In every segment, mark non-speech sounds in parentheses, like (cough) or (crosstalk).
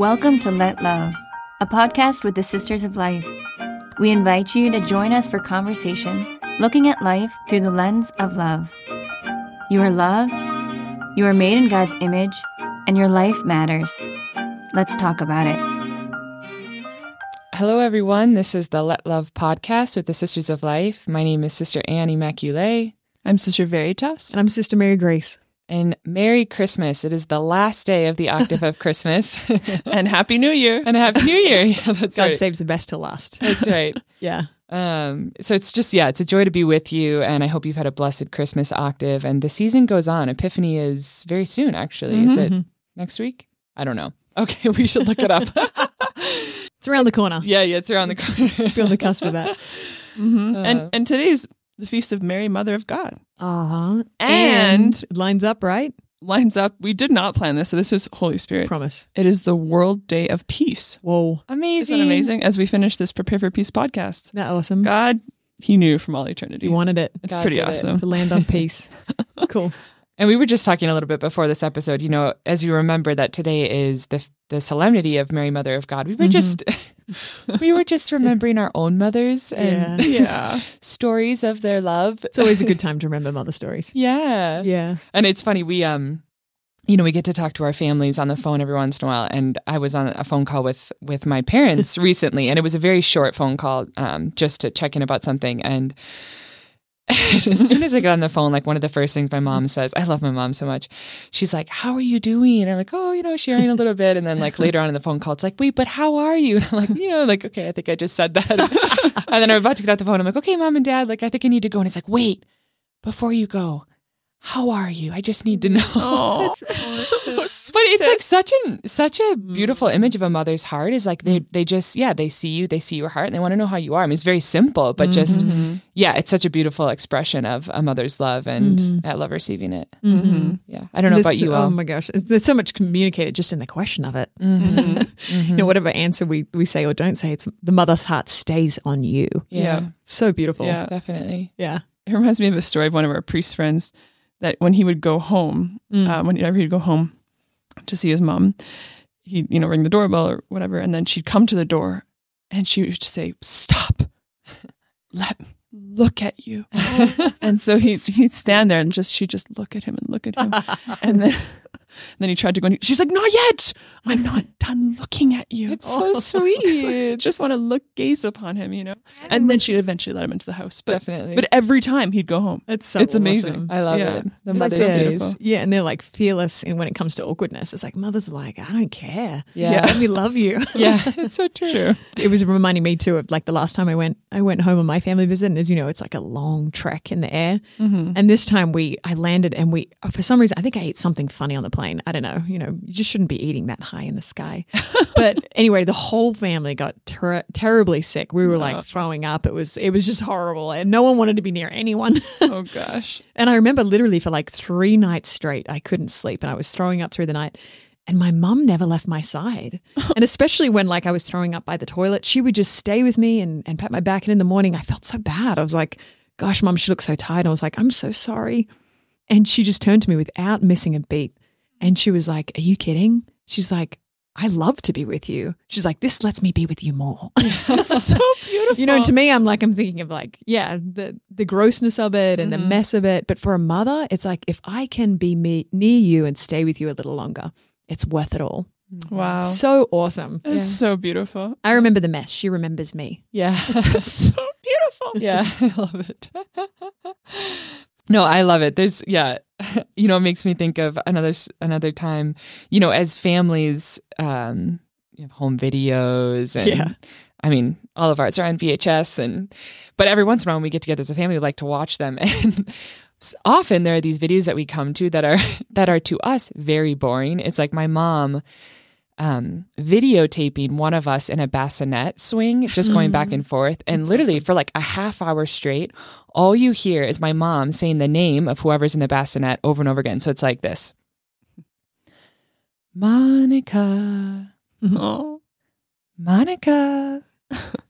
Welcome to Let Love, a podcast with the Sisters of Life. We invite you to join us for conversation looking at life through the lens of love. You are loved, you are made in God's image, and your life matters. Let's talk about it. Hello, everyone. This is the Let Love podcast with the Sisters of Life. My name is Sister Ann Immaculée. I'm Sister Veritas. And I'm Sister Mary Grace. And Merry Christmas. It is the last day of the octave of Christmas. (laughs) and Happy New Year. and Happy New Year. (laughs) Yeah, that's God right. saves the best to last. That's right. (laughs) Yeah. Um, so it's just, yeah, it's a joy to be with you. And I hope you've had a blessed Christmas octave. And the season goes on. Epiphany is very soon, actually. Is it Mhm. next week? I don't know. Okay, we should look it up. It's around the corner. yeah, yeah, it's around the corner. Be on the cusp of that. Mhm. Uh, and and today's the feast of Mary, Mother of God. Uh-huh. And- it lines up, right? Lines up. We did not plan this, so this is Holy Spirit. Promise. It is the World Day of Peace. Whoa. Amazing. Isn't that amazing? As we finish this Prepare for Peace podcast, Isn't that awesome? God, He knew from all eternity. He wanted it it's God pretty did it. awesome. to land on (laughs) peace. cool. And we were just talking a little bit before this episode, you know, as you remember that today is the the solemnity of Mary Mother of God. We were Mhm. just (laughs) we were just remembering our own mothers and (laughs) Yeah. stories of their love. It's always a good (laughs) time to remember mother stories. Yeah. Yeah. And it's funny, we um you know, we get to talk to our families on the phone every once in a while. And I was on a phone call with with my parents recently, and it was a very short phone call, um, just to check in about something. And (laughs) as soon as I get on the phone, like one of the first things my mom says, I love my mom so much. She's like, How are you doing? And I'm like, Oh, you know, sharing a little bit. And then like later on in the phone call, it's like, Wait, but how are you? (laughs) And I'm like, you know, like, okay, I think I just said that. (laughs) and then I'm about to get off the phone. I'm like, okay, mom and dad, like, I think I need to go. And it's like, wait, before you go, how are you? I just need to know. (laughs) Oh, (laughs) But it's like such an such a beautiful image of a mother's heart is like they they just yeah they see you they see your heart and they want to know how you are. I mean it's very simple but just Mhm. yeah it's such a beautiful expression of a mother's love and Mhm. that love receiving it. Mhm. Yeah, I don't know This- about you Oh my gosh. There's so much communicated just in the question of it. Mhm. (laughs) You know, whatever answer we, we say or don't say, it's the mother's heart stays on you. Yeah, Yeah. So beautiful. Yeah. definitely. Yeah. It reminds me of a story of one of our priest friends that when he would go home, Mm. uh, whenever he'd go home to see his mom, he'd, you know, ring the doorbell or whatever. And then she'd come to the door and she would say, Stop, (laughs) let me look at you. (laughs) and so he'd, he'd stand there and just, she'd just look at him and look at him. (laughs) and then, (laughs) then he tried to go and she's like, Not yet. I'm not (laughs) done looking at you. It's (laughs) so sweet. just want to look, gaze upon him, you know? And then she'd eventually let him into the house. But, Definitely. but every time he'd go home. It's so It's amazing. awesome. I love Yeah. it. The It's mother's like- yeah, beautiful. Yeah, and they're like fearless And when it comes to awkwardness. It's like mothers are like, I don't care. Yeah. Let me love you. Yeah, it's so true. Sure. it was reminding me too of like the last time I went I went home on my family visit and as you know it's like a long trek in the air Mm-hmm. and this time we I landed and we for some reason I think I ate something funny on the plane I don't know you know you just shouldn't be eating that high in the sky (laughs) but anyway the whole family got ter- terribly sick we were like Oh. throwing up it was it was just horrible and no one wanted to be near anyone (laughs) Oh gosh. and I remember literally for like three nights straight, I couldn't sleep and I was throwing up through the night. And my mum never left my side. (laughs) and especially when like I was throwing up by the toilet, she would just stay with me and, and pat my back. And in the morning, I felt so bad. I was like, gosh, mum, she looks so tired. I was like, I'm so sorry. And she just turned to me without missing a beat. And she was like, Are you kidding? She's like, I love to be with you. She's like, This lets me be with you more. (laughs) That's so beautiful. (laughs) You know, to me, I'm like, I'm thinking of like, yeah, the the grossness of it and the Mhm. mess of it. But for a mother, it's like if I can be me near you and stay with you a little longer, it's worth it all. Wow. So awesome. It's Yeah. so beautiful. I remember the mess. She remembers me. Yeah. (laughs) So beautiful. Yeah, I love it. No, I love it. There's yeah, (laughs) you know, it makes me think of another another time. You know, as families, um, you have home videos, and Yeah. I mean, all of ours are on VHS, and but every once in a while when we get together as a family, we like to watch them, (laughs) and often there are these videos that we come to that are (laughs) that are to us very boring. It's like my mom um, videotaping one of us in a bassinet swing, just going back and forth. And literally for like a half hour straight, all you hear is my mom saying the name of whoever's in the bassinet over and over again. So it's like this Monica, (laughs) Oh. Monica. (laughs)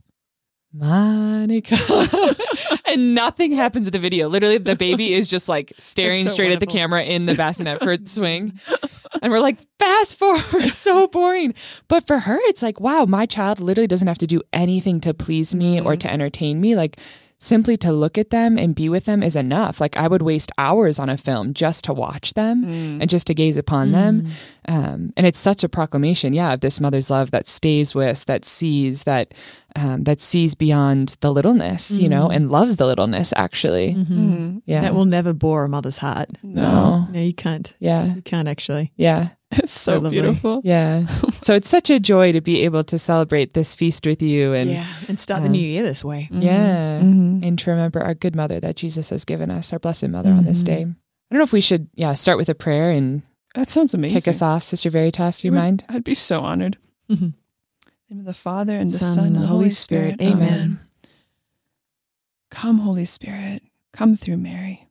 Monica. (laughs) and nothing happens in the video. Literally, the baby is just like staring so straight at the camera in the bassinet for (laughs) swing. and we're like, fast forward, it's so boring. But for her, it's like, wow, my child literally doesn't have to do anything to please me or mm-hmm. to entertain me. Like, simply to look at them and be with them is enough. Like, I would waste hours on a film just to watch them and just to gaze upon them. Um, and it's such a proclamation, yeah, of this mother's love that stays with, that sees, that um, that sees beyond the littleness, you know, and loves the littleness. Actually, Mm. yeah, That will never bore a mother's heart. no, No, you can't. yeah, You can't actually. yeah. It's (laughs) so, So beautiful. Yeah. (laughs) so it's such a joy to be able to celebrate this feast with you and yeah. And start the um, new year this way. yeah, Mhm. and to remember our good mother that Jesus has given us, our blessed mother on this day. I don't know if we should yeah, start with a prayer and That sounds amazing. kick us off, Sister Veritas, do you Would- mind? I'd be so honored. In the name of the Father and the Son, Son, and the Holy Spirit. Amen. Come, Holy Spirit, come through Mary.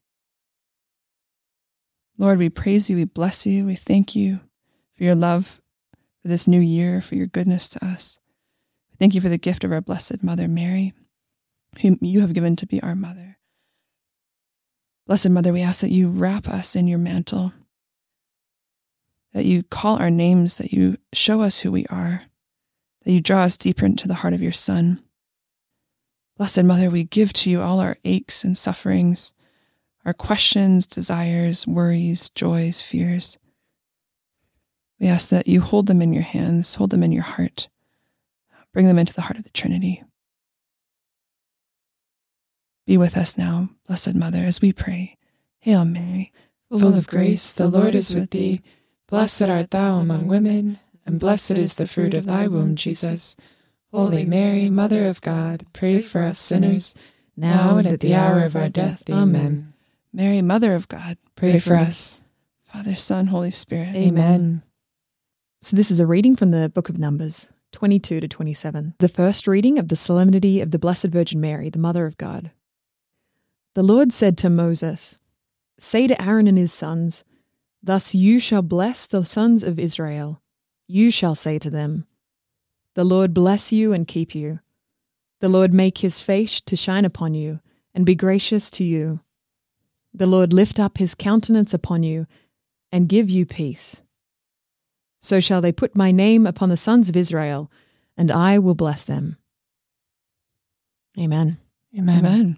Lord, we praise you, we bless you, we thank you for your love for this new year, for your goodness to us. Thank you for the gift of our blessed Mother Mary, whom you have given to be our mother. Blessed Mother, we ask that you wrap us in your mantle, that you call our names, that you show us who we are, that you draw us deeper into the heart of your Son. Blessed Mother, we give to you all our aches and sufferings, our questions, desires, worries, joys, fears. We ask that you hold them in your hands, hold them in your heart, bring them into the heart of the Trinity. Be with us now, Blessed Mother, as we pray. Hail Mary, Full of grace, the Lord is with thee. Blessed art thou among women, and blessed is the fruit of thy womb, Jesus. Holy Mary, Mother of God, pray for us sinners, now and at the hour of our death. Amen. Mary, Mother of God, Pray for us. Father, Son, Holy Spirit. Amen. So this is a reading from the book of Numbers, 22 to 27. The first reading of the Solemnity of the Blessed Virgin Mary, the Mother of God. The Lord said to Moses, Say to Aaron and his sons, Thus you shall bless the sons of Israel. You shall say to them, The Lord bless you and keep you. The Lord make his face to shine upon you and be gracious to you. The Lord lift up his countenance upon you and give you peace. So shall they put my name upon the sons of Israel, and I will bless them. Amen. Amen. Amen.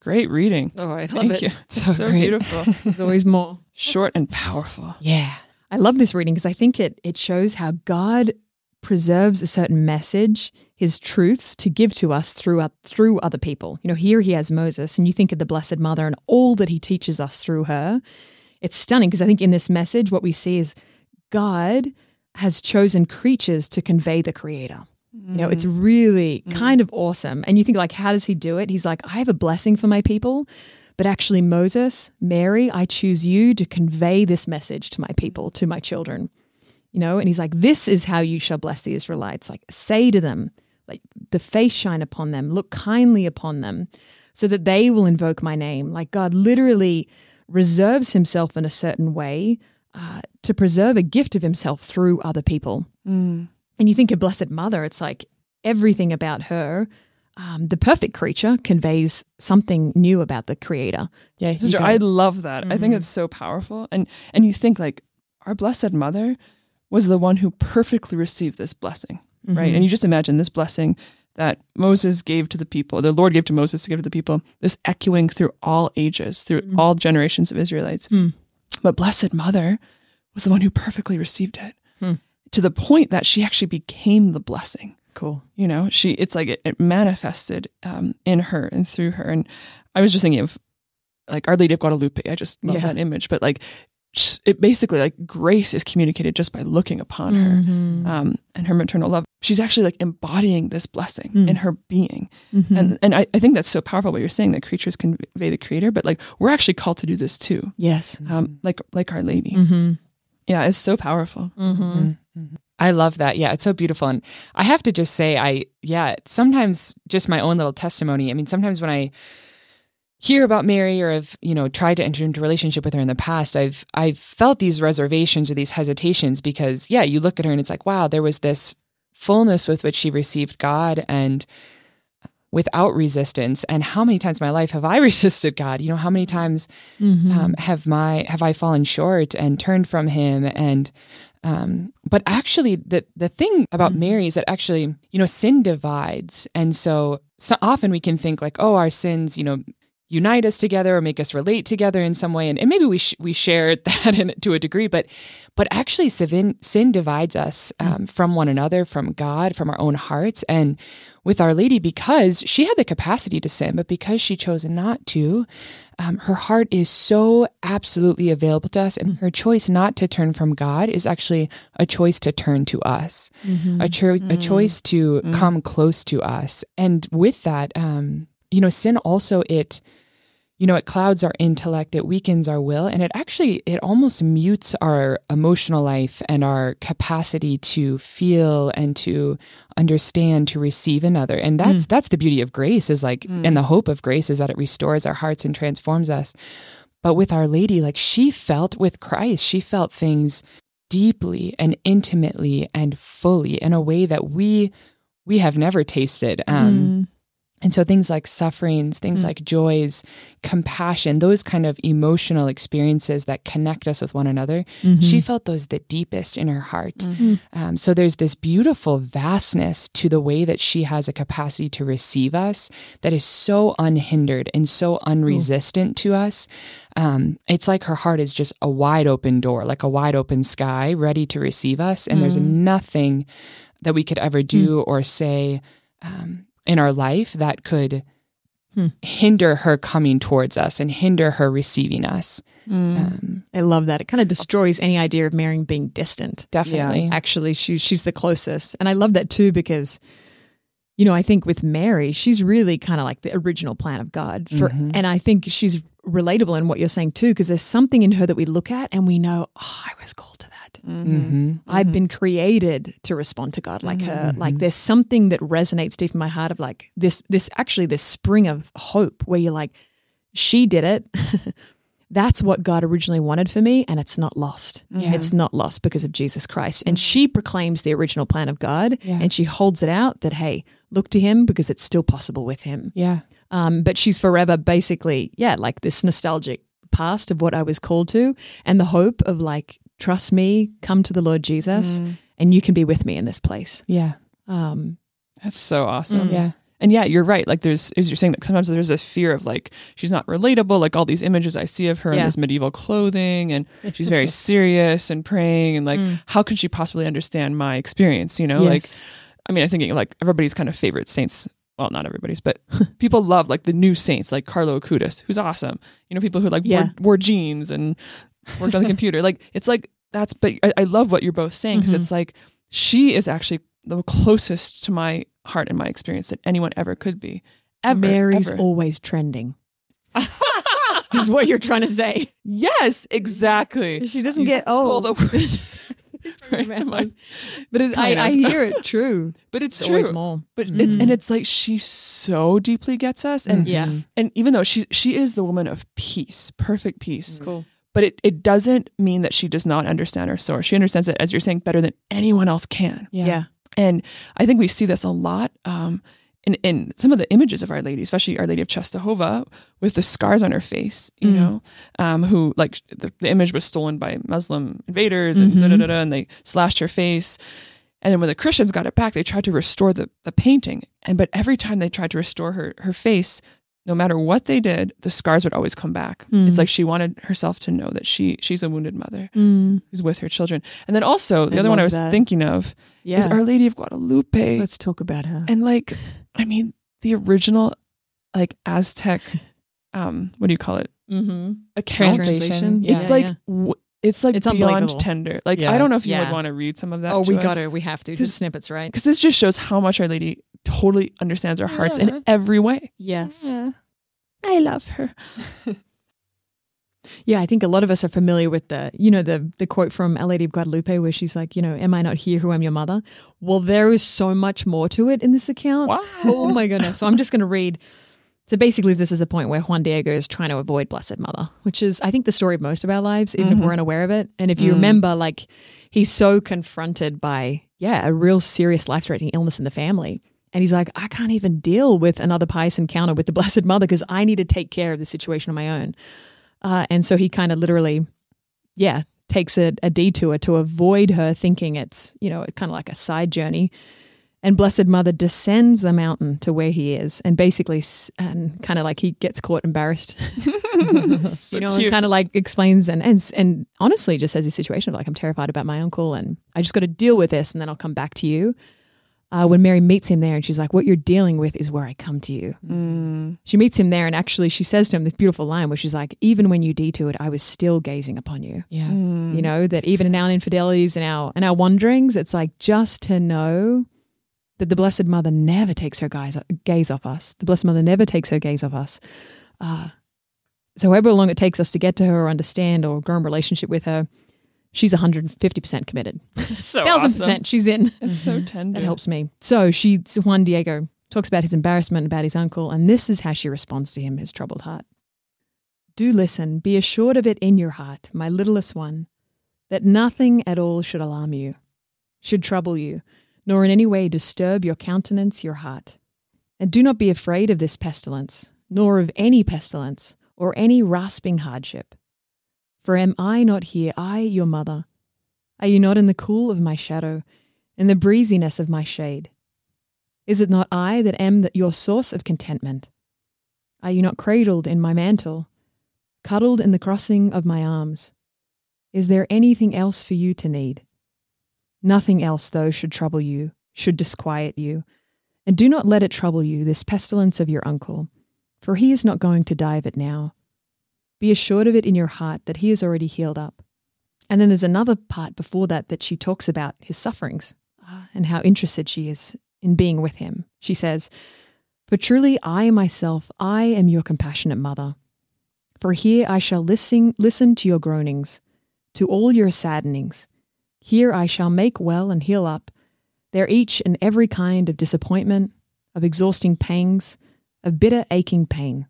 Great reading. Oh, I Thank you. (laughs) So So, beautiful. (laughs) There's always more. Short and powerful. Yeah. I love this reading because I think it it shows how God preserves a certain message, his truths to give to us through oth- through other people. You know, here he has Moses, and you think of the Blessed Mother and all that he teaches us through her. It's stunning because I think in this message, what we see is God has chosen creatures to convey the Creator. You know, it's really kind of awesome. And you think, like, how does he do it? He's like, I have a blessing for my people, but actually, Moses, Mary, I choose you to convey this message to my people, to my children. You know, and he's like, this is how you shall bless the Israelites. Like, say to them, like, the face shine upon them, look kindly upon them, so that they will invoke my name. Like, God literally reserves himself in a certain way uh, to preserve a gift of himself through other people. Mm. And you think of Blessed Mother, it's like everything about her, um, the perfect creature, conveys something new about the Creator. Yeah. Sister, I love that. I think Mhm. it's so powerful. And and you think like our blessed mother was the one who perfectly received this blessing, right? Mhm. And you just imagine this blessing that Moses gave to the people, the Lord gave to Moses to give to the people, this echoing through all ages, through Mm. all generations of Israelites. Mm. But blessed mother was the one who perfectly received it Hmm. to the point that she actually became the blessing Cool. you know she it's like it, it manifested um, in her and through her and i was just thinking of like our lady of guadalupe i just love Yeah. that image but like it basically like grace is communicated just by looking upon her Mhm. um, and her maternal love she's actually like embodying this blessing Mm. in her being Mhm. and and I, I think that's so powerful what you're saying that creatures convey the creator but like we're actually called to do this too yes. um, like like our lady Mm-hmm. Yeah it's so powerful Mm-hmm. Mhm. I love that. Yeah, it's so beautiful. And I have to just say, I, yeah, sometimes just my own little testimony. I mean, sometimes when I hear about Mary or have, you know, tried to enter into a relationship with her in the past, I've, I've felt these reservations or these hesitations because, yeah, you look at her and it's like, wow, there was this fullness with which she received God. And without resistance. And how many times in my life have I (laughs) resisted God? You know, how many times um, have my have I fallen short and turned from Him? And um, but actually, the the thing about Mary is that actually, you know, sin divides, and so so often we can think like, oh, our sins, you know, unite us together or make us relate together in some way, and, and maybe we sh- we share (laughs) that in, to a degree, but but actually, sin sin divides us um, from one another, from God, from our own hearts, and with Our Lady because she had the capacity to sin, but because she chose not to, um, her heart is so absolutely available to us, and her choice not to turn from God is actually a choice to turn to us, a, cho- a choice to come close to us. And with that, um, you know, sin also it you know it clouds our intellect it weakens our will and it actually it almost mutes our emotional life and our capacity to feel and to understand to receive another. And that's mm. that's the beauty of grace is like and mm. the hope of grace is that it restores our hearts and transforms us. But with our lady like she felt with christ she felt things deeply and intimately and fully in a way that we we have never tasted um mm. And so things like sufferings, things like joys, compassion, those kind of emotional experiences that connect us with one another, she felt those the deepest in her heart. Um, so there's this beautiful vastness to the way that she has a capacity to receive us that is so unhindered and so unresistant to us. Um, it's like her heart is just a wide open door, like a wide open sky, ready to receive us. And there's nothing that we could ever do or say. Um, in our life that could hmm. hinder her coming towards us and hinder her receiving us. Mm. Um, I love that. It kind of destroys any idea of Mary being distant. definitely. Actually, she's she's the closest, and I love that too because, you know, I think with Mary, she's really kind of like the original plan of God for, mm-hmm. and I think she's relatable in what you're saying too because there's something in her that we look at and we know, oh, I was called to that. Mhm. I've mm-hmm. been created to respond to God like her. Mm-hmm. Like there's something that resonates deep in my heart of like this, this actually this spring of hope where you're like, she did it. (laughs) That's what God originally wanted for me, and it's not lost. It's not lost because of Jesus Christ. And she proclaims the original plan of God Yeah. and she holds it out that, hey, look to him because it's still possible with him. Yeah. Um, but she's forever basically, yeah, like this nostalgic past of what I was called to and the hope of like, trust me, come to the Lord Jesus, and you can be with me in this place. Yeah. Um, That's so awesome. Yeah. And yeah, you're right. Like there's, as you're saying, that sometimes there's a fear of like she's not relatable. Like all these images I see of her in this medieval clothing, and she's very (laughs) serious and praying, and like how can she possibly understand my experience? You know, like I mean, I think like everybody's kind of favorite saints. Well, not everybody's, but (laughs) people love like the new saints, like Carlo Acutis, who's awesome. You know, people who like Yeah. wore, wore jeans and worked on the (laughs) computer. Like it's like that's. But I, I love what you're both saying because mm-hmm. it's like she is actually the closest to my heart and my experience that anyone ever could be. Ever, Mary's ever. always trending. (laughs) is what you're trying to say. yes, exactly. She doesn't You get old. The (laughs) right from but it, I, I hear it true. (laughs) but it's, It's true. always more. But mm. it's and mm. it's like she so deeply gets us, and mm-hmm. Yeah. and even though she she is the woman of peace, perfect peace, mm. Cool. but it it doesn't mean that she does not understand her source. She understands it as you're saying better than anyone else can. Yeah. Yeah. And I think we see this a lot um, in, in some of the images of Our Lady, especially Our Lady of Czestochowa with the scars on her face, you Mm. know, um, who like the, the image was stolen by Muslim invaders Mm-hmm. and da da da da, and they slashed her face. And then when the Christians got it back, they tried to restore the, the painting. And but every time they tried to restore her her face, no matter what they did, the scars would always come back. Mm. It's like she wanted herself to know that she she's a wounded mother Mm. who's with her children. And then also the I other one I was that. thinking of Yeah. is Our Lady of Guadalupe. Let's talk about her. and like, I mean, the original like Aztec, (laughs) um, what do you call it? mm-hmm. Translation. Translation. Yeah, it's like yeah. w- it's like It's beyond unbelievable. tender. Like Yeah. I don't know if you Yeah. would want to read some of that. oh, we got us. to. We have to. Just snippets, right? because this just shows how much Our Lady totally understands our hearts Yeah. in every way. Yes. I love her. (laughs) Yeah, I think a lot of us are familiar with the, you know, the the quote from Our Lady of Guadalupe where she's like, you know, am I not here who am your mother? Well, there is so much more to it in this account. Wow. Oh my goodness. So I'm just going to read. So basically, this is a point where Juan Diego is trying to avoid Blessed Mother, which is, I think, the story of most of our lives, even if mm-hmm. we're unaware of it. And if you mm. remember, like, he's so confronted by, yeah, a real serious life threatening illness in the family. And he's like, I can't even deal with another pious encounter with the Blessed Mother because I need to take care of the situation on my own. Uh, and so he kind of literally, yeah, takes a, a detour to avoid her, thinking it's, you know, kind of like a side journey. And Blessed Mother descends the mountain to where he is, and basically, and kind of like he gets caught embarrassed, (laughs) So you know, kind of like explains and, and and honestly just says his situation of like I'm terrified about my uncle, and I just got to deal with this, and then I'll come back to you. Uh, when Mary meets him there, and she's like, "What you're dealing with is where I come to you." Mm. She meets him there, and actually, she says to him this beautiful line, where she's like, "Even when you detoured, I was still gazing upon you." Yeah. Mm. You know that even in our infidelities and our and our wanderings, it's like just to know that the Blessed Mother never takes her gaze, gaze off us. The Blessed Mother never takes her gaze off us. Uh, so however long it takes us to get to her or understand or grow in relationship with her, she's 150% committed. (laughs) so Thousand awesome. percent she's in. It's so mm-hmm. tender. That helps me. So she, Juan Diego talks about his embarrassment about his uncle, and this is how she responds to him, his troubled heart. Do listen, be assured of it in your heart, my littlest one, that nothing at all should alarm you, should trouble you, nor in any way disturb your countenance, your heart. And do not be afraid of this pestilence, nor of any pestilence, or any rasping hardship. For am I not here, I, your mother? Are you not in the cool of my shadow? in the breeziness of my shade? Is it not I that am the, your source of contentment? Are you not cradled in my mantle, cuddled in the crossing of my arms? Is there anything else for you to need? Nothing else, though, should trouble you, should disquiet you. And do not let it trouble you, this pestilence of your uncle, for he is not going to die of it now. Be assured of it in your heart that he is already healed up. And then there's another part before that that she talks about his sufferings uh, and how interested she is in being with him. She says, For truly I myself, I am your compassionate mother. For here I shall listen, listen to your groanings, to all your saddenings. Here I shall make well and heal up their each and every kind of disappointment, of exhausting pangs, of bitter aching pain.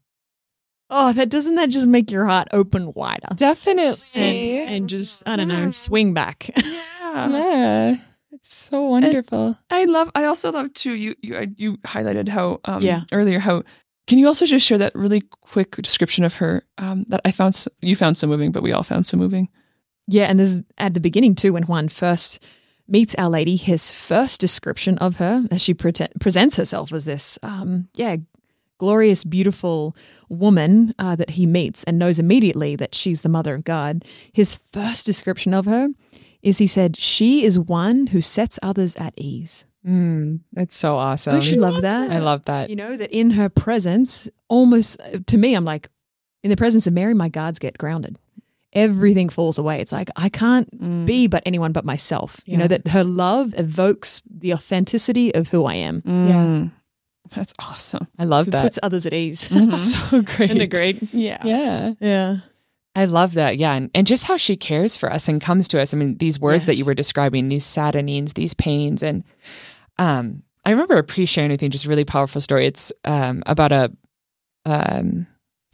Oh, that doesn't that just make your heart open wider? Definitely. And, and just, I don't know, swing back. (laughs) Yeah. yeah. It's so wonderful. I love. I also love too. You you you highlighted how um, Yeah. earlier how. Can you also just share that really quick description of her um, that I found so, you found so moving, but we all found so moving. Yeah, and there's at the beginning too, when Juan first meets Our Lady, his first description of her as she prete- presents herself as this, um, yeah, glorious, beautiful woman uh, that he meets and knows immediately that she's the mother of God. His first description of her is he said, "She is one who sets others at ease." Mm, it's so awesome. Don't you love that? I love that. You know that in her presence, almost to me, I'm like, in the presence of Mary, my guards get grounded. Everything falls away. It's like I can't Mm. be but anyone but myself. You know that her love evokes the authenticity of who I am. Mm. That's awesome. I love Who that. puts others at ease. (laughs) That's so great. Isn't it great? Yeah. Yeah. Yeah. I love that. Yeah. And, and just how she cares for us and comes to us. I mean, these words that you were describing, these saddenings, these pains. And um, I remember pre sharing with you just a really powerful story. It's um, about a, um,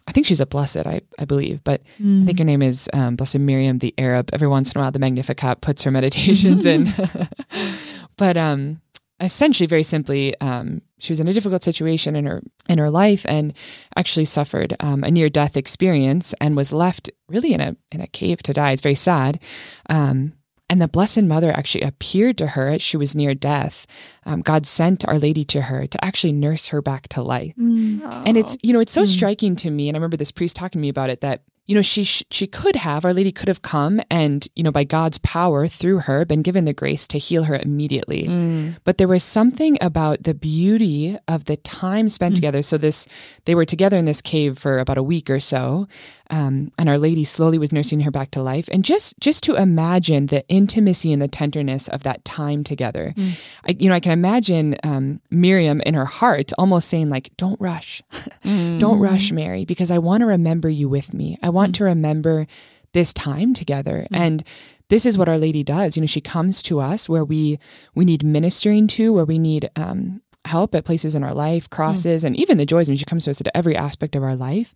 I think she's a blessed, I, I believe, but I think her name is um, Blessed Miriam the Arab. Every once in a while, the Magnificat puts her meditations in. (laughs) (laughs) but um, essentially, very simply, um, she was in a difficult situation in her in her life and actually suffered um, a near death experience and was left really in a in a cave to die. It's very sad. Um, and the Blessed Mother actually appeared to her as she was near death. Um, God sent Our Lady to her to actually nurse her back to life. And it's you know it's so Mm. striking to me, and I remember this priest talking to me about it that you know she she could have Our Lady could have come and you know by God's power through her been given the grace to heal her immediately, Mm. but there was something about the beauty of the time spent Mm. together. So this they were together in this cave for about a week or so, um, and Our Lady slowly was nursing her back to life, and just just to imagine the intimacy and the tenderness of that time together, Mm. I, you know I can imagine um, Miriam in her heart almost saying like, "Don't rush." (laughs) Mm. Don't rush, Mary, because I want to remember you with me. I want to remember this time together. And this is what Our Lady does. You know, she comes to us where we we need ministering to, where we need um, help at places in our life, crosses, and even the joys. I mean, she comes to us at every aspect of our life,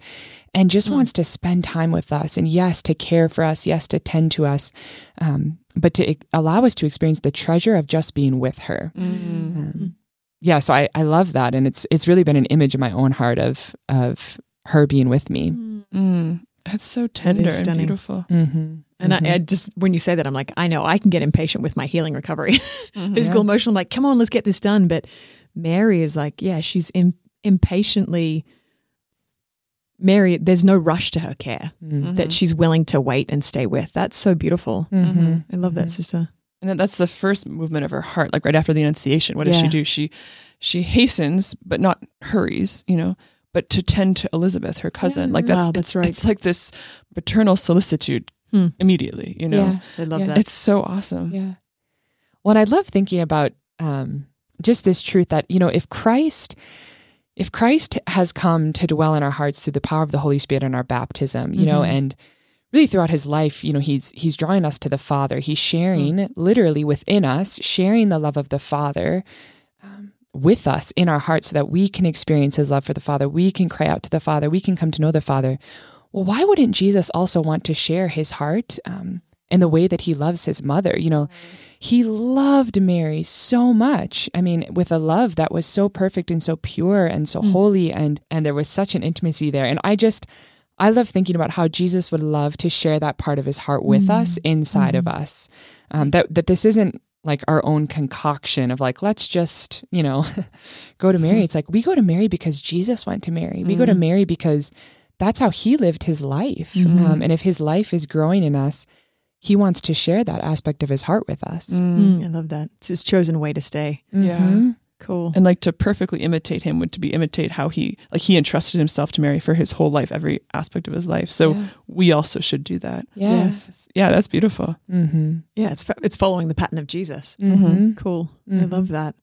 and just wants to spend time with us. And yes, to care for us. Yes, to tend to us, um, but to allow us to experience the treasure of just being with her. Mm. Um, yeah, so I, I love that. And it's it's really been an image in my own heart of of her being with me. Mm. That's so tender and beautiful. Mm-hmm. And I, I just, when you say that, I'm like, I know I can get impatient with my healing recovery, (laughs) Mm-hmm. physical, emotional. I'm like, come on, let's get this done. But Mary is like, yeah, she's im- impatiently. Mary, there's no rush to her care Mm-hmm. that she's willing to wait and stay with. That's so beautiful. Mm-hmm. I love that, sister. And then that's the first movement of her heart, like right after the Annunciation. What does she do? She she hastens, but not hurries, you know, but to tend to Elizabeth, her cousin. Like that's Wow, that's it's, right. it's like this maternal solicitude Hmm. immediately, you know. Yeah. I love Yeah. that. It's so awesome. Yeah. Well, and I love thinking about um, just this truth that, you know, if Christ, if Christ has come to dwell in our hearts through the power of the Holy Spirit in our baptism, you know, Mhm. and really throughout his life, you know, he's he's drawing us to the Father. He's sharing literally within us, sharing the love of the Father um, with us in our hearts so that we can experience his love for the Father. We can cry out to the Father. We can come to know the Father. Well, why wouldn't Jesus also want to share his heart um, in the way that he loves his mother? You know, he loved Mary so much. I mean, with a love that was so perfect and so pure and so mm. holy, and and there was such an intimacy there. And I just, I love thinking about how Jesus would love to share that part of his heart with us mm. inside of mm-hmm. us. Um, that that this isn't like our own concoction of like let's just you know (laughs) go to Mary. Mm-hmm. It's like we go to Mary because Jesus went to Mary. We go to mm-hmm. Mary because that's how he lived his life. Um, and if his life is growing in us, he wants to share that aspect of his heart with us. Mm, I love that. It's his chosen way to stay. Yeah. Mhm. Cool. And like to perfectly imitate him would to be imitate how he like he entrusted himself to Mary for his whole life, every aspect of his life. So Yeah. we also should do that. Yes. Yeah, that's beautiful. Mm-hmm. Yeah, it's it's following the pattern of Jesus. Mm-hmm. Cool. I Mhm. love that.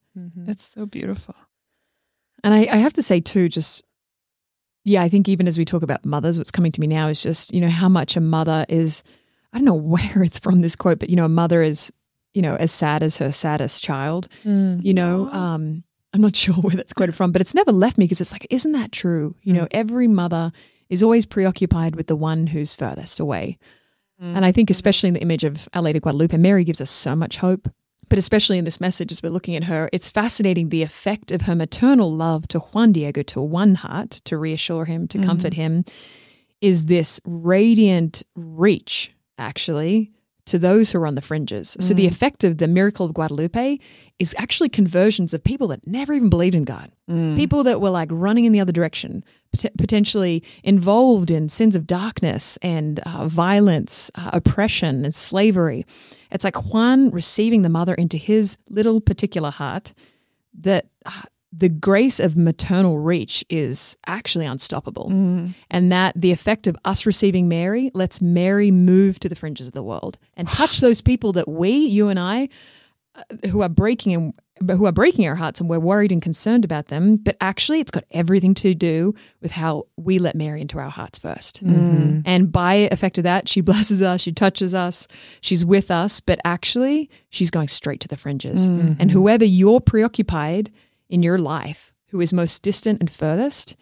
It's so beautiful. And I, I have to say too, just yeah, I think even as we talk about mothers, what's coming to me now is just you know how much a mother is. I don't know where it's from this quote, but you know, a mother is you know as sad as her saddest child. Mm. You know, um, I'm not (laughs) sure where that's quoted from, but it's never left me because it's like, isn't that true? You know, every mother is always preoccupied with the one who's furthest away. And I think, especially in the image of Our Lady of Guadalupe, Mary gives us so much hope. But especially in this message, as we're looking at her, it's fascinating the effect of her maternal love to Juan Diego, to one heart, to reassure him, to comfort him, is this radiant reach, actually, to those who are on the fringes. So the effect of the miracle of Guadalupe is actually conversions of people that never even believed in God, people that were like running in the other direction, pot- potentially involved in sins of darkness and uh, violence, uh, oppression, and slavery. It's like Juan receiving the mother into his little particular heart that uh, the grace of maternal reach is actually unstoppable. Mm. And that the effect of us receiving Mary lets Mary move to the fringes of the world and (sighs) touch those people that we, you and I, uh, who are breaking and who are breaking our hearts and we're worried and concerned about them. But actually, it's got everything to do with how we let Mary into our hearts 1st mm-hmm. mm-hmm. And by effect of that, she blesses us, she touches us, she's with us, but actually, she's going straight to the fringes. Mm-hmm. And whoever you're preoccupied in your life, who is most distant and furthest,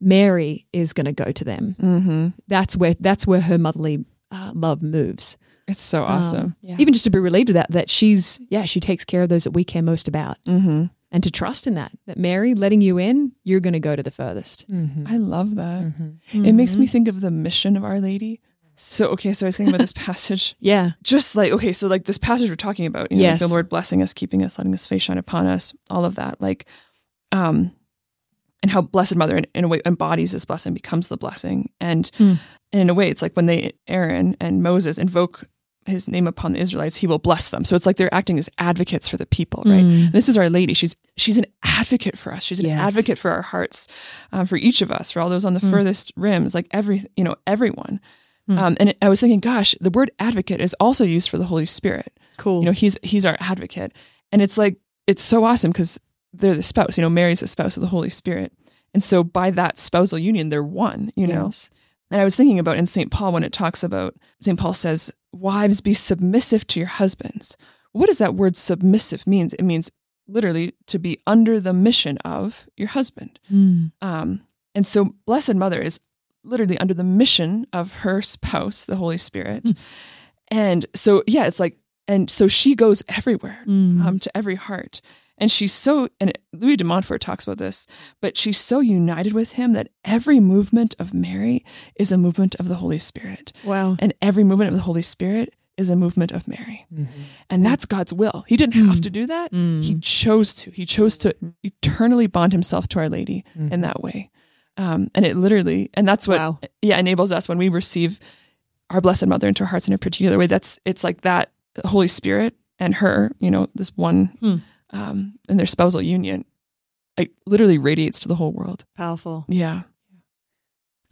Mary is going to go to them. Mm-hmm. That's where that's where her motherly uh, love moves. It's so awesome. Yeah. Even just to be relieved of that, that she's yeah, she takes care of those that we care most about, Mm-hmm. and to trust in that. That Mary letting you in, you're going to go to the furthest. Mm-hmm. I love that. Mm-hmm. It makes me think of the mission of Our Lady. So okay, so I was thinking about this (laughs) passage. Yeah, Just like okay, so like this passage we're talking about, you know, like Yes. the Lord blessing us, keeping us, letting His face shine upon us, all of that, like, um, and how Blessed Mother in, in a way embodies this blessing, becomes the blessing, and Hmm. and in a way, it's like when they Aaron and Moses invoke His name upon the Israelites, He will bless them. So it's like they're acting as advocates for the people, right? Mm. This is Our Lady. She's she's an advocate for us. She's an Yes. advocate for our hearts, um, for each of us, for all those on the Mm. furthest rims, like every you know everyone. Mm. Um, and I was thinking, gosh, the word advocate is also used for the Holy Spirit. cool. You know, he's he's our advocate, and it's like it's so awesome because they're the spouse. You know, Mary's the spouse of the Holy Spirit, and so by that spousal union, they're one. You know, Yes. and I was thinking about in St. Paul when it talks about St. Paul says, Wives, be submissive to your husbands. What does that word submissive means? It means literally to be under the mission of your husband. Mm. Um, and so Blessed Mother is literally under the mission of her spouse, the Holy Spirit. And so, yeah, it's like, and so she goes everywhere Mm. um, to every heart. And she's so, and Louis de Montfort talks about this, but she's so united with him that every movement of Mary is a movement of the Holy Spirit. Wow. And every movement of the Holy Spirit is a movement of Mary. Mm-hmm. And that's God's will. He didn't have to do that. He chose to. He chose to eternally bond himself to Our Lady in that way. Um, and it literally, and that's what, Wow. yeah, enables us when we receive our Blessed Mother into our hearts in a particular way. That's, it's like that Holy Spirit and her, you know, this one, Hmm. um, and their spousal union, like literally radiates to the whole world. Powerful. Yeah.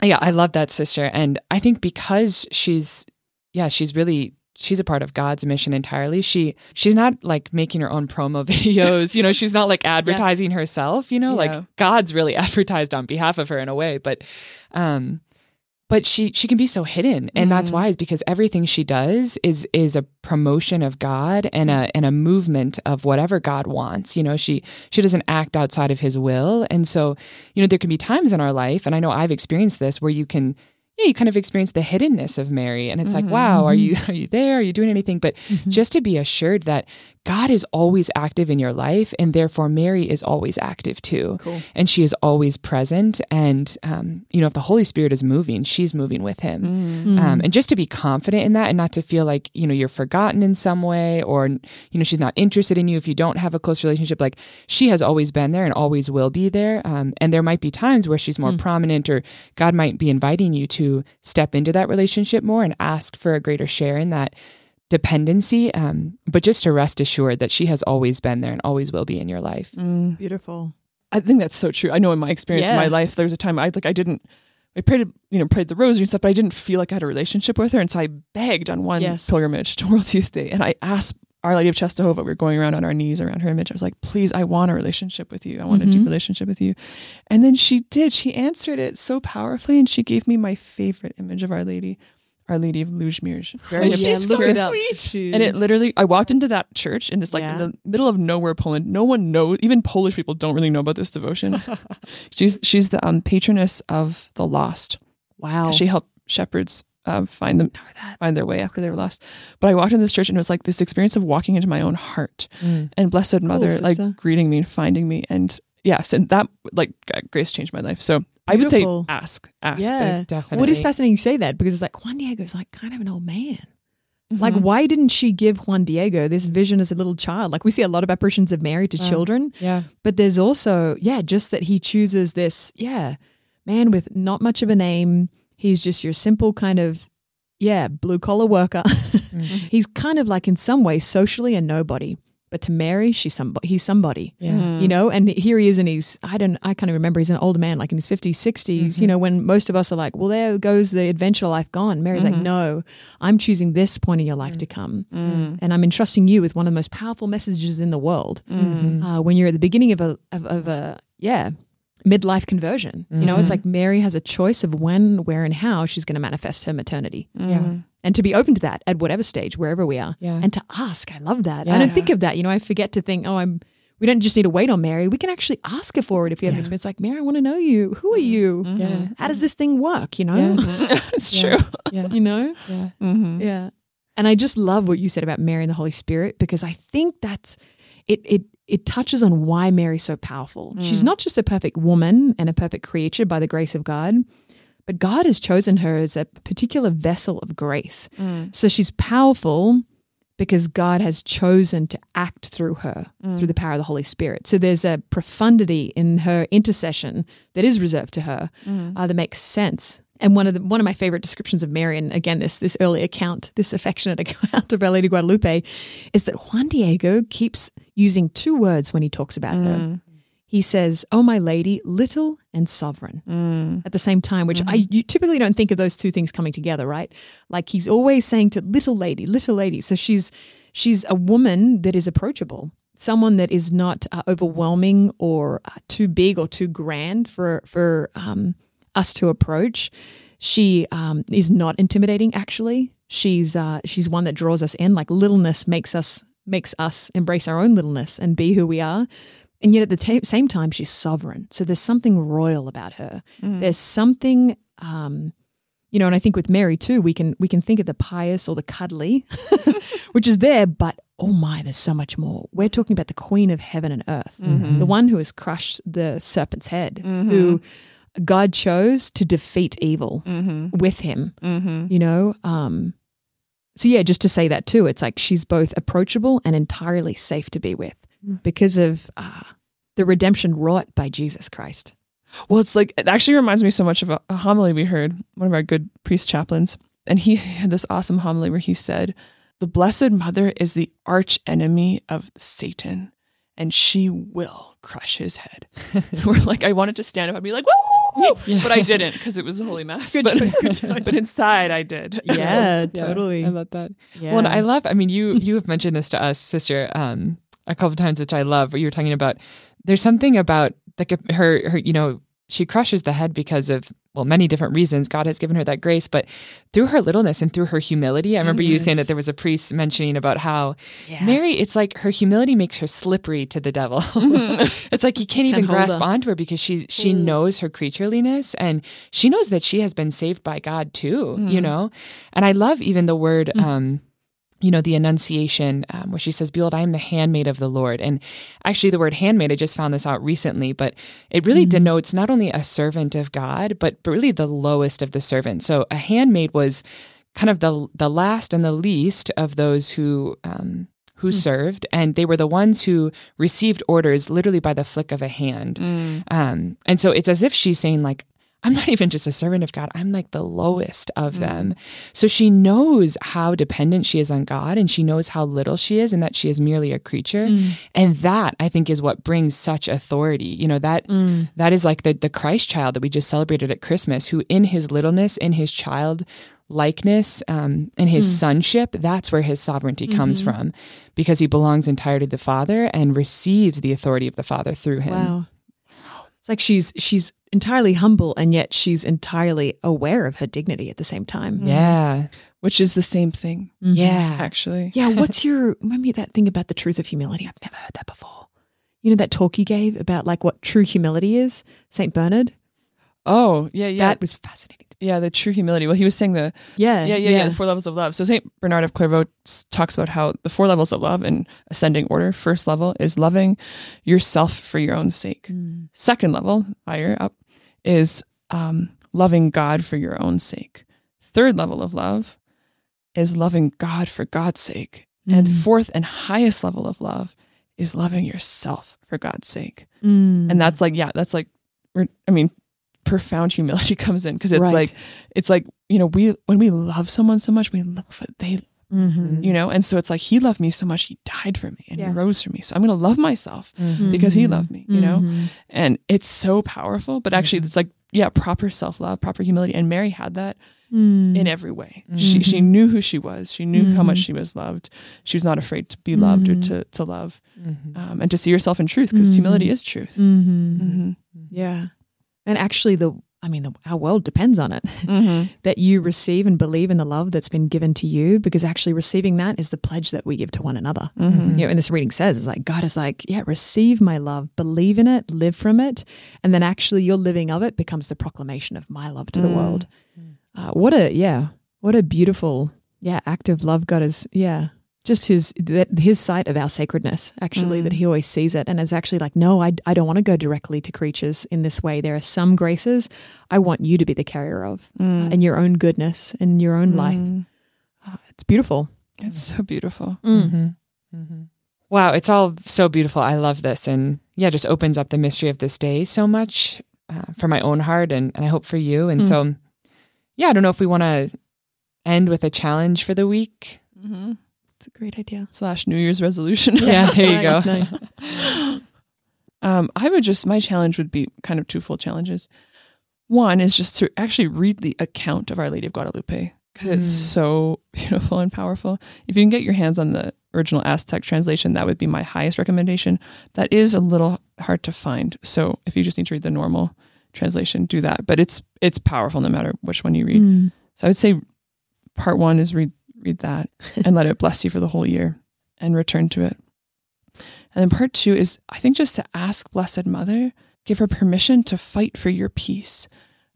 Yeah, I love that sister. And I think because she's, yeah, she's really, she's a part of God's mission entirely. She, she's not like making her own promo (laughs) videos, you know, she's not like (laughs) advertising herself, you know, Yeah. like God's really (laughs) advertised on behalf of her in a way. But, um, but she she can be so hidden and that's Mhm. why is because everything she does is is a promotion of god and a and a movement of whatever god wants you know she she doesn't act outside of his will and so you know there can be times in our life and i know i've experienced this where you can yeah you kind of experience the hiddenness of mary and it's like wow are you are you there? Are you doing anything? But just to be assured that god is always active in your life and therefore mary is always active too. Cool. and she is always present and um, you know if the holy spirit is moving she's moving with him. Mm-hmm. um, and just to be confident in that and not to feel like you know you're forgotten in some way or you know she's not interested in you if you don't have a close relationship like she has always been there and always will be there. Um, and there might be times where she's more prominent or god might be inviting you to step into that relationship more and ask for a greater share in that dependency um, but just to rest assured that she has always been there and always will be in your life Mm. Beautiful. I think that's so true. I know in my experience in my life, there was a time I like I didn't. I prayed, you know, prayed the rosary and stuff, but I didn't feel like I had a relationship with her, and so I begged on one Yes. pilgrimage to (laughs) World Youth Day, and I asked Our Lady of Czestochowa. We were going around on our knees around her image. I was like, "Please, I want a relationship with you. I want a deep Mhm. relationship with you." And then she did. She answered it so powerfully, and she gave me my favorite image of Our Lady, Our Lady of Ludźmierz. Very obscure. look it. And it literally, I walked into that church in this like Yeah. in the middle of nowhere, Poland. No one knows, even Polish people don't really know about this devotion. (laughs) she's she's the um, patroness of the lost. Wow. She helped shepherds uh, find them find their way after they were lost. But I walked in this church and it was like this experience of walking into my own heart mm. and Blessed Mother like greeting me and finding me. And yes, and that like uh, grace changed my life. So I would say ask, ask. yeah. definitely What is fascinating you say that because it's like Juan Diego's like kind of an old man. Like, Like, why didn't she give Juan Diego this vision as a little child? Like, we see a lot of apparitions of Mary to children, yeah but there's also, yeah, just that he chooses this, yeah, man with not much of a name. He's just your simple kind of, yeah, blue collar worker. (laughs) Mm-hmm. He's kind of like, in some ways, socially a nobody. But to Mary, she's somebody. He's somebody yeah. Mm-hmm. You know? And here he is and he's i don't i can't even remember he's an older man like in his 50s 60s you mm-hmm. know when most of us are like well there goes the adventure life gone. Mary's like no i'm choosing this point in your life mm. to come. Mm. And i'm entrusting you with one of the most powerful messages in the world. Mm. Uh, when you're at the beginning of a of, of a yeah midlife conversion you know it's like mary has a choice of when where and how she's going to manifest her maternity yeah and to be open to that at whatever stage, wherever we are, Yeah. and to ask. I love that. Yeah. I don't think of that. You know, I forget to think, oh, I'm. We don't just need to wait on Mary. We can actually ask her for it if you have an experience. Like, Mary, I want to know you. Who are you? Yeah. How does this thing work? You know, Yeah. (laughs) it's Yeah. true. yeah (laughs) you know, yeah Mm-hmm. yeah. And I just love what you said about Mary and the Holy Spirit because I think that's it. It it touches on why Mary's so powerful. She's mm. not just a perfect woman and a perfect creature by the grace of God, but God has chosen her as a particular vessel of grace. Mm. So she's powerful because God has chosen to act through her mm. through the power of the Holy Spirit. So there's a profundity in her intercession that is reserved to her uh, that makes sense. And one of the one of my favorite descriptions of Mary, and again this this early account, this affectionate (laughs) account of Our Lady Guadalupe, is that Juan Diego keeps using two words when he talks about her. He says, "Oh my lady, little and sovereign." At the same time, which I you typically don't think of those two things coming together, right? Like he's always saying to little lady, little lady. So she's she's a woman that is approachable, someone that is not uh, overwhelming or uh, too big or too grand for for um, us to approach. She um, is not intimidating. Actually, she's uh, she's one that draws us in. Like littleness makes us makes us embrace our own littleness and be who we are. And yet at the ta- same time, she's sovereign. So there's something royal about her. There's something, um, you know, and I think with Mary too, we can we can think of the pious or the cuddly, (laughs) which is there, but oh my, there's so much more. We're talking about the queen of heaven and earth, Mhm. the one who has crushed the serpent's head, Mhm. who God chose to defeat evil Mm-hmm. with him, Mm-hmm. you know? Um, so, yeah, just to say that too, it's like she's both approachable and entirely safe to be with Mm. because of uh, the redemption wrought by Jesus Christ. Well, it's like it actually reminds me so much of a, a homily we heard one of our good priest chaplains, and he (laughs) had this awesome homily where he said, "The Blessed Mother is the arch enemy of Satan, and she will crush his head." (laughs) (laughs) We're like, I wanted to stand up and be like, (laughs) "Woo!" but I didn't because it was the Holy Mass. Good but, choice, good (laughs) choice. but inside, I did. Yeah, (laughs) totally. I love that. Yeah. Well, I love. I mean, you you have mentioned this to us, sister, um, a couple of times, which I love. Where you were talking about, there's something about like her, her, you know, she crushes the head because of well, many different reasons. God has given her that grace, but through her littleness and through her humility. I remember you saying that there was a priest mentioning about how Yeah. Mary, it's like her humility makes her slippery to the devil. (laughs) it's like he can't even Can't grasp onto her because she she knows her creatureliness and she knows that she has been saved by God too, you know? And I love even the word um you know the annunciation um, where she says behold i am the handmaid of the lord and actually the word handmaid i just found this out recently but it really denotes not only a servant of god but really the lowest of the servants so a handmaid was kind of the the last and the least of those who um, who served, and they were the ones who received orders literally by the flick of a hand. Mm. Um, and so it's as if she's saying like. I'm not even just a servant of God. I'm like the lowest of mm. them. So she knows how dependent she is on God and she knows how little she is and that she is merely a creature. Mm. And that I think is what brings such authority. You know, that mm. that is like the the Christ child that we just celebrated at Christmas, who in his littleness, in his child likeness, um, in his sonship, that's where his sovereignty comes mm-hmm. from, because he belongs entirely to the Father and receives the authority of the Father through him. Wow. It's like she's she's entirely humble and yet she's entirely aware of her dignity at the same time. Mm-hmm. Yeah. Which is the same thing, mm-hmm. Yeah. actually. Yeah, (laughs) what's your remind me of that thing about the truth of humility? I've never heard that before. You know that talk you gave about like what true humility is? Saint Bernard? Oh, yeah, yeah. That was fascinating. Yeah, the true humility. Well, he was saying the Yeah. yeah, yeah, yeah, the four levels of love. So Saint Bernard of Clairvaux talks about how the four levels of love in ascending order. First level is loving yourself for your own sake. Mm. Second level, higher up, is um, loving God for your own sake. Third level of love is loving God for God's sake. And Mm. fourth and highest level of love is loving yourself for God's sake. Mm. And that's like, yeah, that's like, we're, I mean, profound humility (laughs) comes in because it's Right. like, it's like, you know, we, when we love someone so much, we love what they, Mhm. you know, and so it's like, he loved me so much, he died for me and Yeah. he rose for me. So I'm going to love myself Mhm. because he loved me, you know? Mhm. And it's so powerful, but actually it's like, yeah, proper self love, proper humility. And Mary had that Mm. in every way. She, she knew who she was. She knew how much she was loved. She was not afraid to be loved or Mhm. to, to love um, and to see yourself in truth because humility is truth. Mm-hmm. Yeah. And actually the I mean the, our world depends on it. (laughs) Mm-hmm. that you receive and believe in the love that's been given to you because actually receiving that is the pledge that we give to one another. Mm-hmm. You know, and this reading says it's like God is like, yeah, receive my love, believe in it, live from it, and then actually your living of it becomes the proclamation of my love to the Mm. world. Uh, what a yeah, what a beautiful yeah act of love God is yeah. Just his that his sight of our sacredness, actually, Mm. that he always sees it, and it's actually like, no, I, I don't want to go directly to creatures in this way. There are some graces I want you to be the carrier of, Mm. uh, and your own goodness and your own life. Mm. Uh, it's beautiful. It's so beautiful. Mhm. Mhm. Wow, it's all so beautiful. I love this. And yeah, just opens up the mystery of this day so much uh, for my own heart and, and I hope for you. And Mm. so, yeah, I don't know if we want to end with a challenge for the week. Mm-hmm. It's a great idea. Slash New Year's resolution. Yeah, (laughs) there you go. nice. (laughs) um, I would just, my challenge would be kind of twofold challenges. One is just to actually read the account of Our Lady of Guadalupe because it's Mm. so (laughs) beautiful and powerful. If you can get your hands on the original Aztec translation, that would be my highest recommendation. That is a little hard to find. So if you just need to read the normal translation, do that. But it's it's powerful no matter which one you read. Mm. So I would say part one is read read that and let it bless you for the whole year and return to it. And then part two is I think just to ask Blessed Mother, give her permission to fight for your peace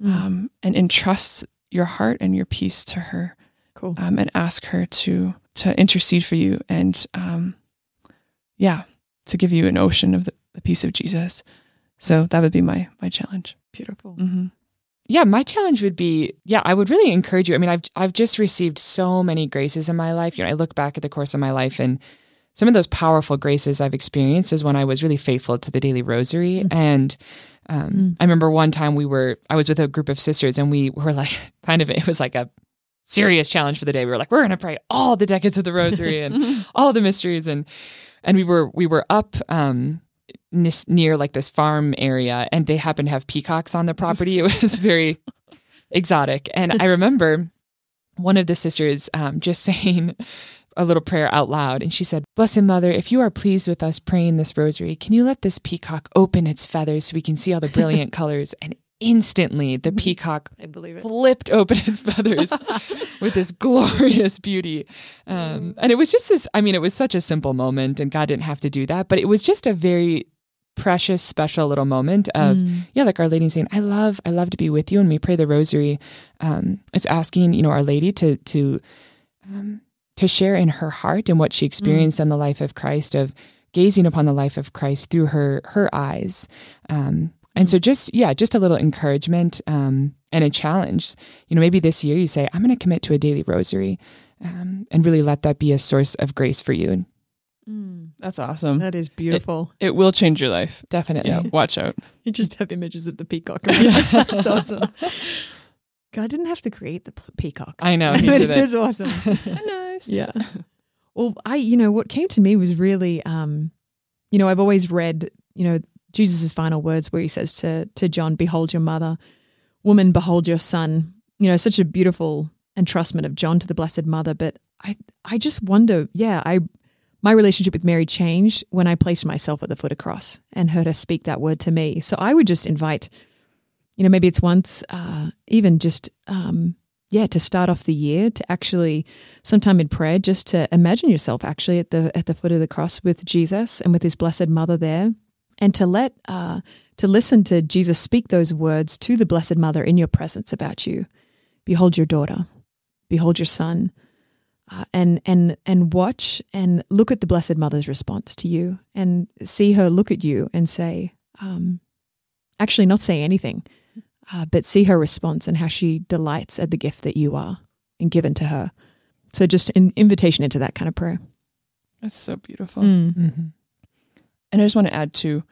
Mm. um, and entrust your heart and your peace to her cool. um, and ask her to to intercede for you and um, yeah, to give you an ocean of the, the peace of Jesus. So that would be my my challenge. Beautiful. Mm-hmm. Yeah, my challenge would be, yeah, I would really encourage you. I mean, I've I've just received so many graces in my life. You know, I look back at the course of my life and some of those powerful graces I've experienced is when I was really faithful to the daily rosary. Mm. And um, Mm. I remember one time we were, I was with a group of sisters and we were like, (laughs) kind of, it was like a serious challenge for the day. We were like, we're going to pray all the decades of the rosary and (laughs) all the mysteries. And, and we were, we were up, um, nis- near like this farm area and they happened to have peacocks on the property. (laughs) It was very exotic. And I remember one of the sisters um, just (laughs) saying a little prayer out loud. And she said, Blessed Mother, if you are pleased with us praying this rosary, can you let this peacock open its feathers so we can see all the brilliant (laughs) colors? And instantly the peacock I believe it. flipped open its feathers (laughs) with this glorious beauty. Um, and it was just this, I mean, it was such a simple moment and God didn't have to do that, but it was just a very precious, special little moment of, Mm. yeah, like Our Lady saying, I love, I love to be with you. And we pray the rosary. Um, it's asking, you know, Our Lady to, to, um, to share in her heart and what she experienced in the life of Christ of gazing upon the life of Christ through her, her eyes. Um, and so just, yeah, just a little encouragement, um, and a challenge. You know, maybe this year you say, I'm going to commit to a daily rosary, um, and really let that be a source of grace for you. And Mm. That's awesome. That is beautiful. it will change your life. definitely. Yeah, watch out. (laughs) You just have images of the peacock. (laughs) That's awesome. (laughs) God didn't have to create the peacock. I know, he But did it it. was awesome. nice. yeah. Well, I, you know, what came to me was really, um, you know, I've always read, you know, Jesus' final words where he says to to John, "Behold your mother, woman, behold your son." You know, such a beautiful entrustment of John to the Blessed Mother. But I, I just wonder, yeah, I, my relationship with Mary changed when I placed myself at the foot of cross and heard her speak that word to me. So I would just invite, you know, maybe it's once, uh, even just, um, yeah, to start off the year to actually sometime in prayer, just to imagine yourself actually at the at the foot of the cross with Jesus and with His Blessed Mother there, and to let uh, to listen to Jesus speak those words to the Blessed Mother in your presence about you. Behold your daughter, behold your son, uh, and and and watch and look at the Blessed Mother's response to you, and see her look at you and say, um, actually, not say anything, uh, but see her response and how she delights at the gift that you are and given to her. So, just an invitation into that kind of prayer. That's so beautiful. Mm. Mhm. And I just want to add to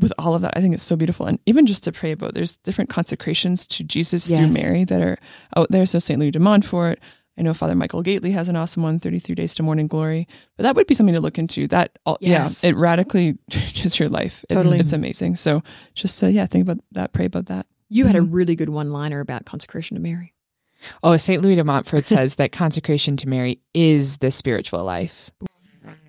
with all of that, I think it's so beautiful. And even just to pray about there's different consecrations to Jesus Yes. through Mary that are out there. So St. Louis de Montfort. I know Father Michael Gaitley has an awesome one, 33 Days to Morning Glory. But that would be something to look into. That all, Yes. yeah, it radically (laughs) changes your life. It's, Totally. it's amazing. So just uh, yeah, think about that, pray about that. You had a Mhm. really good one liner about consecration to Mary. Oh, St. Louis de Montfort says that consecration to Mary is the spiritual life.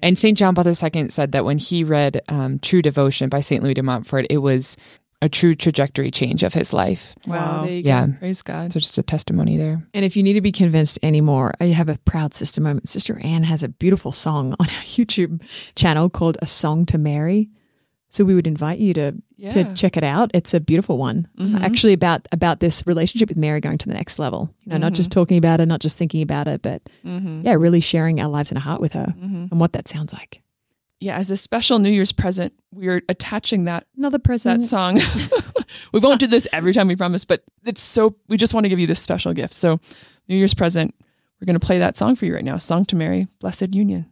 And St. John Paul II said that when he read um, True Devotion by St. Louis de Montfort, it was a true trajectory change of his life. Wow. There you Yeah. go. Praise God. So just a testimony there. And if you need to be convinced anymore, I have a proud sister moment. Sister Ann has a beautiful song on our (laughs) YouTube channel called A Song to Mary. So we would invite you to Yeah. to check it out. It's a beautiful one, Mhm. actually about about this relationship with Mary going to the next level. You know, not just talking about it, not just thinking about it, but Mhm. yeah, really sharing our lives and a heart with her Mhm. and what that sounds like. Yeah, as a special New Year's present, we're attaching that Another that present. song. (laughs) we won't do this every time we promise, but it's so we just want to give you this special gift. So, New Year's present, we're going to play that song for you right now. Song to Mary, Blessed Union.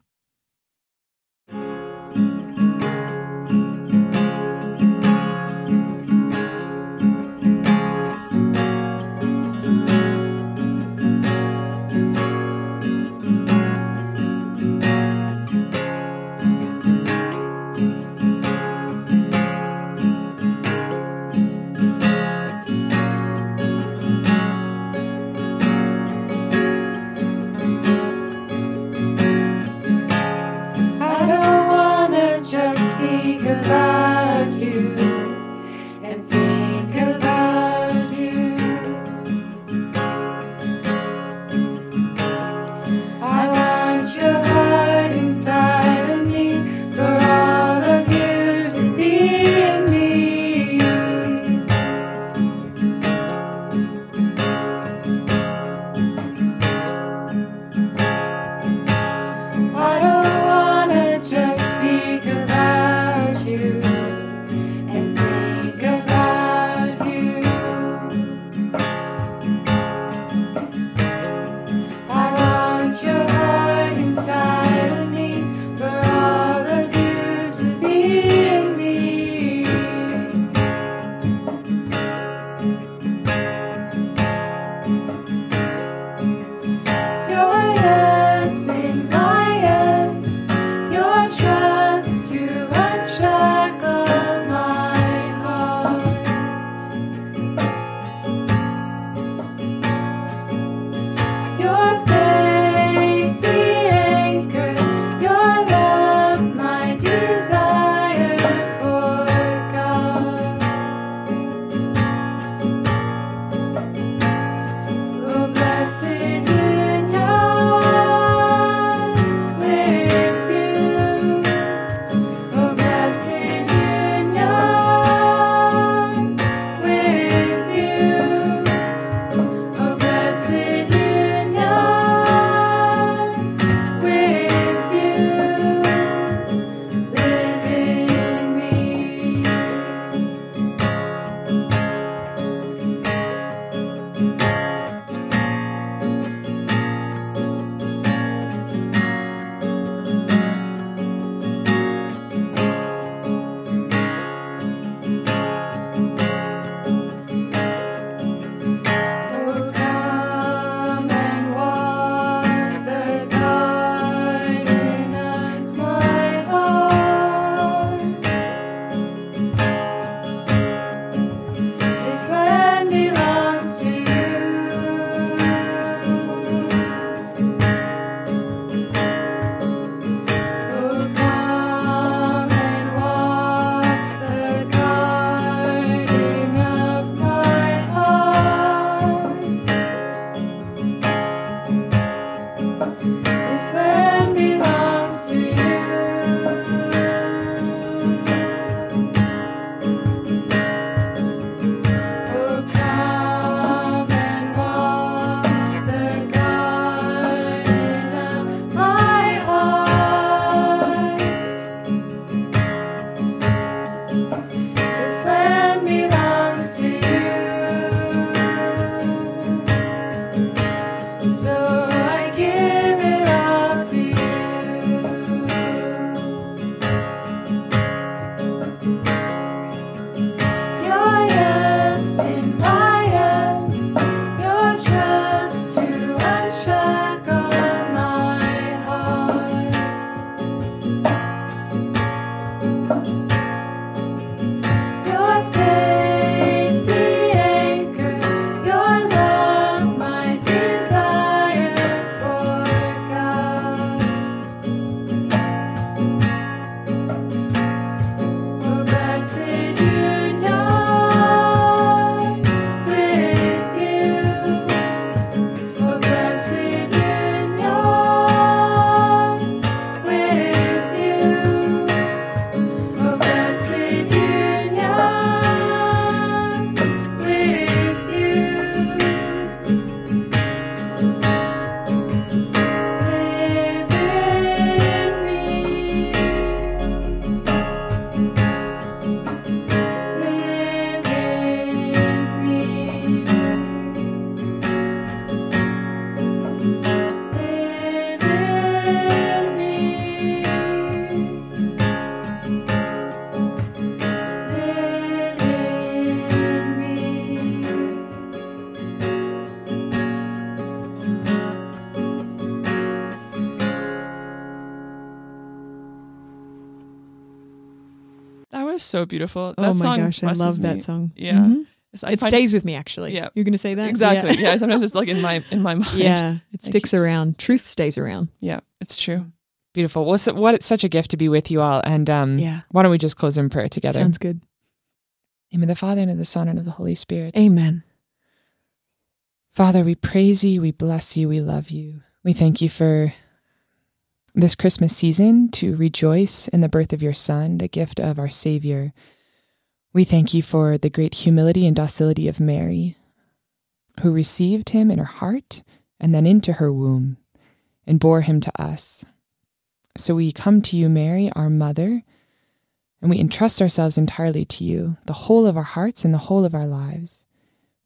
So beautiful. That oh my song gosh, I love me. that song. Yeah. Mhm. So It find stays with me actually. Yeah. You're going to say that? Exactly. Yeah. Sometimes it's like in my in my mind. Yeah. (laughs) It sticks keeps- around. Truth stays around. Yeah. It's true. Beautiful. Well, so, what it's such a gift to be with you all. And um, Yeah. why don't we just close in prayer together? Sounds good. In the name of the Father and of the Son and of the Holy Spirit. Amen. Father, we praise you, we bless you, we love you. We thank you for this Christmas season to rejoice in the birth of your Son, the gift of our Savior. We thank you for the great humility and docility of Mary, who received him in her heart and then into her womb and bore him to us. So we come to you, Mary, our mother, and we entrust ourselves entirely to you, the whole of our hearts and the whole of our lives.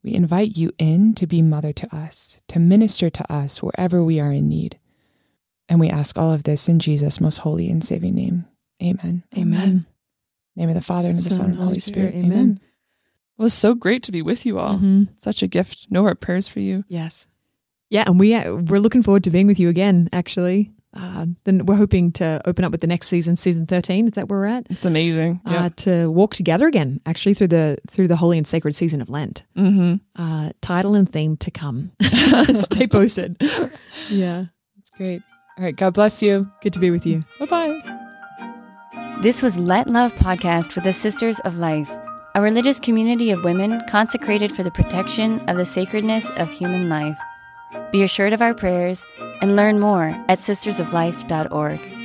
We invite you in to be mother to us, to minister to us wherever we are in need. And we ask all of this in Jesus' most holy and saving name. Amen. Amen. Name of the Father and of the Son and of the Holy Spirit. Amen. Amen. It was so great to be with you all. Mhm. Such a gift. Know our prayers for you. Yes. Yeah, and we uh, we're looking forward to being with you again. Actually, uh, then we're hoping to open up with the next season, season thirteen. Is that where we're at? It's amazing. Yeah. Uh, to walk together again, actually through the through the holy and sacred season of Lent. mm-hmm. Uh, title and theme to come. (laughs) Stay posted. (laughs) Yeah, It's great. All right. God bless you. good to be with you. Bye bye. This was Let Love podcast with the Sisters of Life, a religious community of women consecrated for the protection of the sacredness of human life. Be assured of our prayers and learn more at sistersoflife.org.